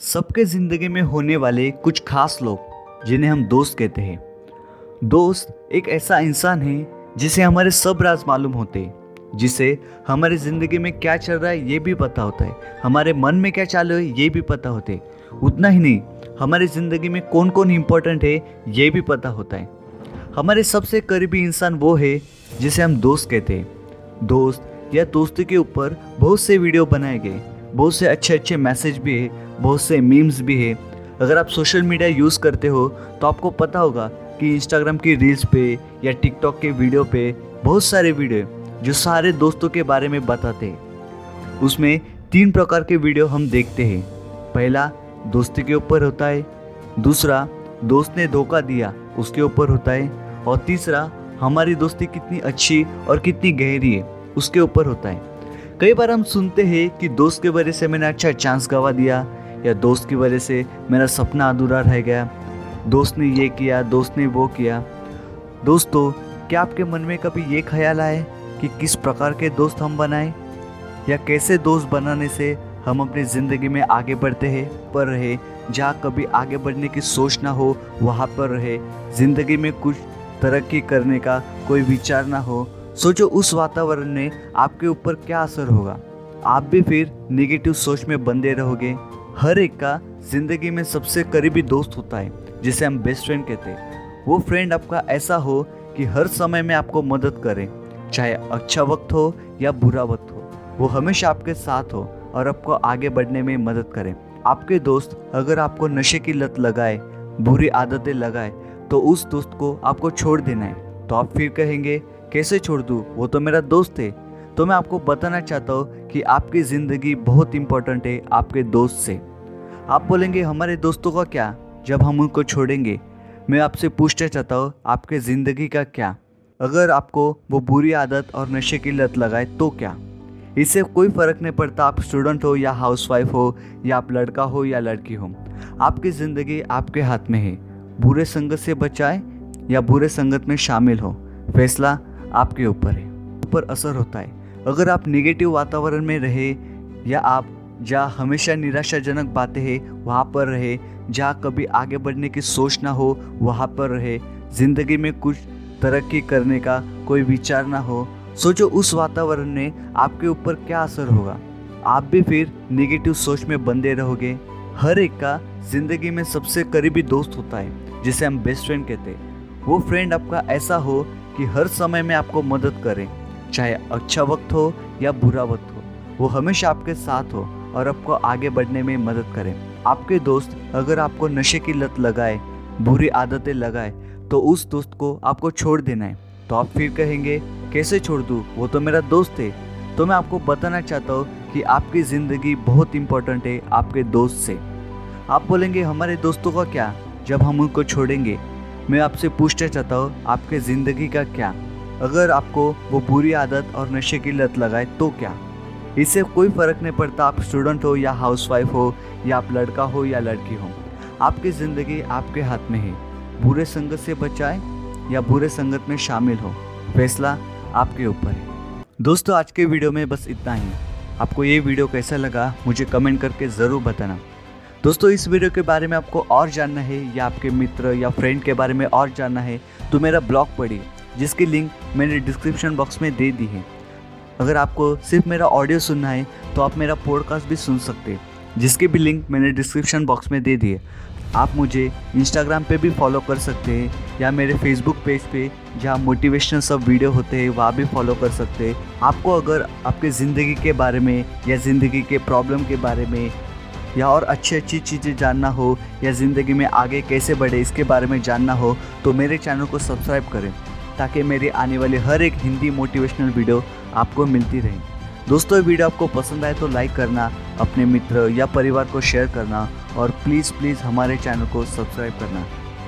सबके ज़िंदगी में होने वाले कुछ खास लोग, जिन्हें हम दोस्त कहते हैं। दोस्त एक ऐसा इंसान है, जिसे हमारे सब राज मालूम होते हैं जिसे हमारे ज़िंदगी में क्या चल रहा है ये भी पता होता है, हमारे मन में क्या चालू है ये भी पता होते। है उतना ही नहीं, हमारी ज़िंदगी में कौन कौन इम्पोर्टेंट है ये भी पता होता है। हमारे सबसे करीबी इंसान वो है, जिसे हम दोस्त कहते हैं। दोस्त या दोस्ती के ऊपर बहुत से वीडियो बनाए गए बहुत से अच्छे अच्छे मैसेज भी है, बहुत से मीम्स भी है। अगर आप सोशल मीडिया यूज़ करते हो तो आपको पता होगा कि इंस्टाग्राम की रील्स पे या टिकटॉक के वीडियो पे बहुत सारे वीडियो जो सारे दोस्तों के बारे में बताते हैं। उसमें तीन प्रकार के वीडियो हम देखते हैं। पहला, दोस्ती के ऊपर होता है। दूसरा, दोस्त ने धोखा दिया, उसके ऊपर होता है। और तीसरा, हमारी दोस्ती कितनी अच्छी और कितनी गहरी है, उसके ऊपर होता है। कई बार हम सुनते हैं कि दोस्त की वजह से मैंने अच्छा चांस गवा दिया, या दोस्त की वजह से मेरा सपना अधूरा रह गया। दोस्त ने ये किया, दोस्त ने वो किया। दोस्तों, क्या आपके मन में कभी ये ख्याल आए कि किस प्रकार के दोस्त हम बनाएँ? या कैसे दोस्त बनाने से हम अपनी ज़िंदगी में आगे बढ़ते हैं, पर रहे? जहाँ कभी आगे बढ़ने की सोच ना हो, वहाँ पर रहे। ज़िंदगी में कुछ तरक्की करने का कोई विचार ना हो सोचो उस वातावरण ने आपके ऊपर क्या असर होगा। आप भी फिर नेगेटिव सोच में बंधे रहोगे। हर एक का ज़िंदगी में सबसे करीबी दोस्त होता है, जिसे हम बेस्ट फ्रेंड कहते हैं। वो फ्रेंड आपका ऐसा हो कि हर समय में आपको मदद करे, चाहे अच्छा वक्त हो या बुरा वक्त हो। वो हमेशा आपके साथ हो और आपको आगे बढ़ने में मदद करे। आपके दोस्त अगर आपको नशे की लत लगाए, बुरी आदतें लगाए तो उस दोस्त को आपको छोड़ देना है। तो आप फिर कहेंगे कैसे छोड़ दूँ? वो तो मेरा दोस्त है। तो मैं आपको बताना चाहता हूँ कि आपकी ज़िंदगी बहुत इंपॉर्टेंट है आपके दोस्त से। आप बोलेंगे, हमारे दोस्तों का क्या? जब हम उनको छोड़ेंगे। मैं आपसे पूछना चाहता हूँ, आपके ज़िंदगी का क्या? अगर आपको वो बुरी आदत और नशे की लत लगाए तो क्या? इससे कोई फ़र्क नहीं पड़ता आप स्टूडेंट हो या हाउसवाइफ हो, या आप लड़का हो या लड़की हो। आपकी ज़िंदगी आपके हाथ में है। बुरे संगत से बचाए या बुरे संगत में शामिल हो? फैसला आपके ऊपर है, ऊपर असर होता है। अगर आप नेगेटिव वातावरण में रहे, या आप, जहाँ हमेशा निराशाजनक बातें हैं, वहाँ पर रहे, जहाँ कभी आगे बढ़ने की सोच ना हो, वहाँ पर रहे। ज़िंदगी में कुछ तरक्की करने का कोई विचार ना हो। सोचो उस वातावरण ने आपके ऊपर क्या असर होगा। आप भी फिर नेगेटिव सोच में बंधे रहोगे। हर एक का ज़िंदगी में सबसे करीबी दोस्त होता है, जिसे हम बेस्ट फ्रेंड कहते हैं। वो फ्रेंड आपका ऐसा हो कि हर समय में आपको मदद करें, चाहे अच्छा वक्त हो या बुरा वक्त हो, वो हमेशा आपके साथ हो और आपको आगे बढ़ने में मदद करें। आपके दोस्त अगर आपको नशे की लत लगाए, बुरी आदतें लगाए तो उस दोस्त को आपको छोड़ देना है। तो आप फिर कहेंगे, कैसे छोड़ दूँ? वो तो मेरा दोस्त है। तो मैं आपको बताना चाहता हूँ कि आपकी ज़िंदगी बहुत इंपॉर्टेंट है आपके दोस्त से। आप बोलेंगे, हमारे दोस्तों का क्या? जब हम उनको छोड़ेंगे मैं आपसे पूछना चाहता हूँ, आपके ज़िंदगी का क्या? अगर आपको वो बुरी आदत और नशे की लत लगाए तो क्या? इससे कोई फ़र्क नहीं पड़ता आप स्टूडेंट हो या हाउसवाइफ हो, या आप लड़का हो या लड़की हो। आपकी ज़िंदगी आपके हाथ में है। बुरे संगत से बचाए या बुरे संगत में शामिल हो। फैसला आपके ऊपर है। दोस्तों, आज के वीडियो में बस इतना ही। आपको ये वीडियो कैसा लगा, मुझे कमेंट करके ज़रूर बताना। दोस्तों, इस वीडियो के बारे में आपको और जानना है, या आपके मित्र या फ्रेंड के बारे में और जानना है तो मेरा ब्लॉग पढ़िए, जिसकी लिंक मैंने डिस्क्रिप्शन बॉक्स में दे दी है। अगर आपको सिर्फ़ मेरा ऑडियो सुनना है तो आप मेरा पॉडकास्ट भी सुन सकते हैं, जिसकी भी लिंक मैंने डिस्क्रिप्शन बॉक्स में दे दी है। आप मुझे इंस्टाग्राम पे भी फॉलो कर सकते हैं, या मेरे फेसबुक पेज पे जहाँ मोटिवेशनल सब वीडियो होते हैं, वहाँ भी फॉलो कर सकते हैं। आपको अगर आपके ज़िंदगी के बारे में, या ज़िंदगी के प्रॉब्लम के बारे में या और अच्छी अच्छी चीज़ें जानना हो या ज़िंदगी में आगे कैसे बढ़े, इसके बारे में जानना हो तो मेरे चैनल को सब्सक्राइब करें, ताकि मेरी आने वाली हर एक हिंदी मोटिवेशनल वीडियो आपको मिलती रहे। दोस्तों वीडियो आपको पसंद आए तो लाइक करना, अपने मित्र या परिवार को शेयर करना, और प्लीज़ प्लीज़ हमारे चैनल को सब्सक्राइब करना।